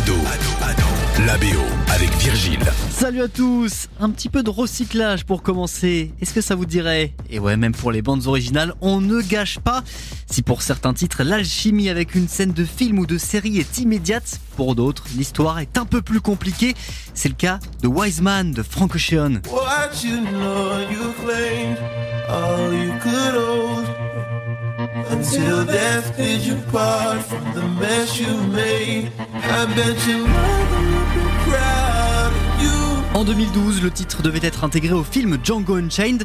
Ado, la BO avec Virgile. Salut à tous Un petit peu de recyclage pour commencer. Est-ce que ça vous dirait? Et ouais, même pour les bandes originales, on ne gâche pas. Si pour certains titres, l'alchimie avec une scène de film ou de série est immédiate, pour d'autres, l'histoire est un peu plus compliquée. C'est le cas de Wise Man de Frank Ocean. What you know you En 2012, le titre devait être intégré au film Django Unchained,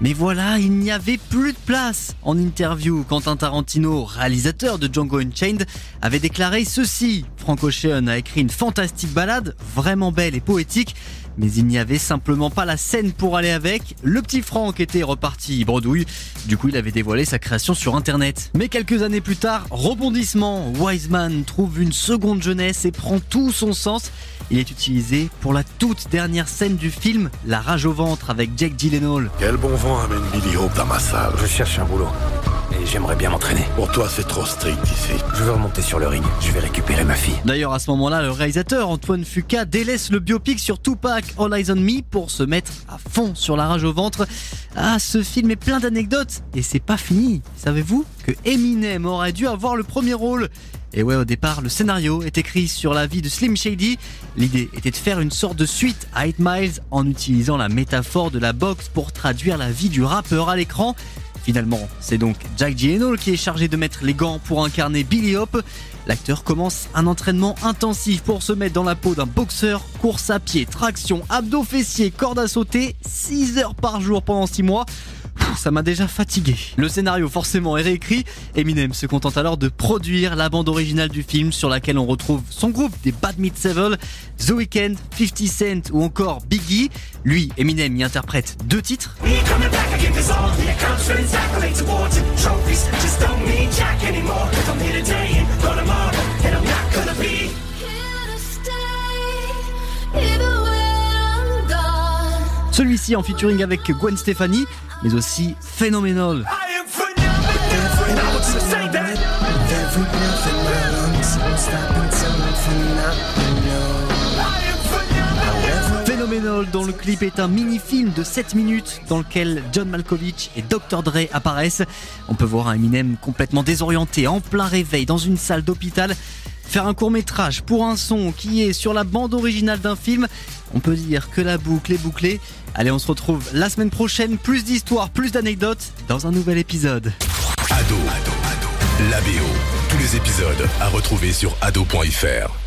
mais voilà, il n'y avait plus de place. En interview, Quentin Tarantino, réalisateur de Django Unchained, avait déclaré ceci. Frank Ocean a écrit une fantastique balade, vraiment belle et poétique, mais il n'y avait simplement pas la scène pour aller avec. Le petit Frank était reparti bredouille, du coup il avait dévoilé sa création sur internet. Mais quelques années plus tard, rebondissement, Wiseman trouve une seconde jeunesse et prend tout son sens. Il est utilisé pour la toute dernière scène du film, La rage au ventre avec Jake Gyllenhaal. Quel bon vent amène Billy Hope dans ma salle. Je cherche un boulot. Et j'aimerais bien m'entraîner. Pour toi, c'est trop strict ici. Je veux remonter sur le ring. Je vais récupérer ma fille. D'ailleurs, à ce moment-là, le réalisateur Antoine Fuqua délaisse le biopic sur Tupac All Eyes on Me pour se mettre à fond sur la rage au ventre. Ah, ce film est plein d'anecdotes et c'est pas fini. Savez-vous que Eminem aurait dû avoir le premier rôle? Et ouais, au départ, le scénario est écrit sur la vie de Slim Shady. L'idée était de faire une sorte de suite à 8 Miles en utilisant la métaphore de la boxe pour traduire la vie du rappeur à l'écran. Finalement, c'est donc Jack Gyllenhaal qui est chargé de mettre les gants pour incarner Billy Hop. L'acteur commence un entraînement intensif pour se mettre dans la peau d'un boxeur, course à pied, traction, abdos fessiers, corde à sauter, 6 heures par jour pendant 6 mois. Ça m'a déjà fatigué. Le scénario forcément est réécrit. Eminem se contente alors de produire la bande originale du film sur laquelle on retrouve son groupe des Bad Meat Seville, The Weeknd, 50 Cent ou encore Biggie. Lui, Eminem y interprète deux titres. Celui-ci en featuring avec Gwen Stefani, mais aussi phenomenal Phenomenal dont le clip est un mini-film de 7 minutes dans lequel John Malkovich et Dr. Dre apparaissent. On peut voir un Eminem complètement désorienté, en plein réveil, dans une salle d'hôpital. Faire un court métrage pour un son qui est sur la bande originale d'un film, on peut dire que la boucle est bouclée. Allez, on se retrouve la semaine prochaine, plus d'histoires, plus d'anecdotes, dans un nouvel épisode. Ado, la BO. Tous les épisodes à retrouver sur ado.fr.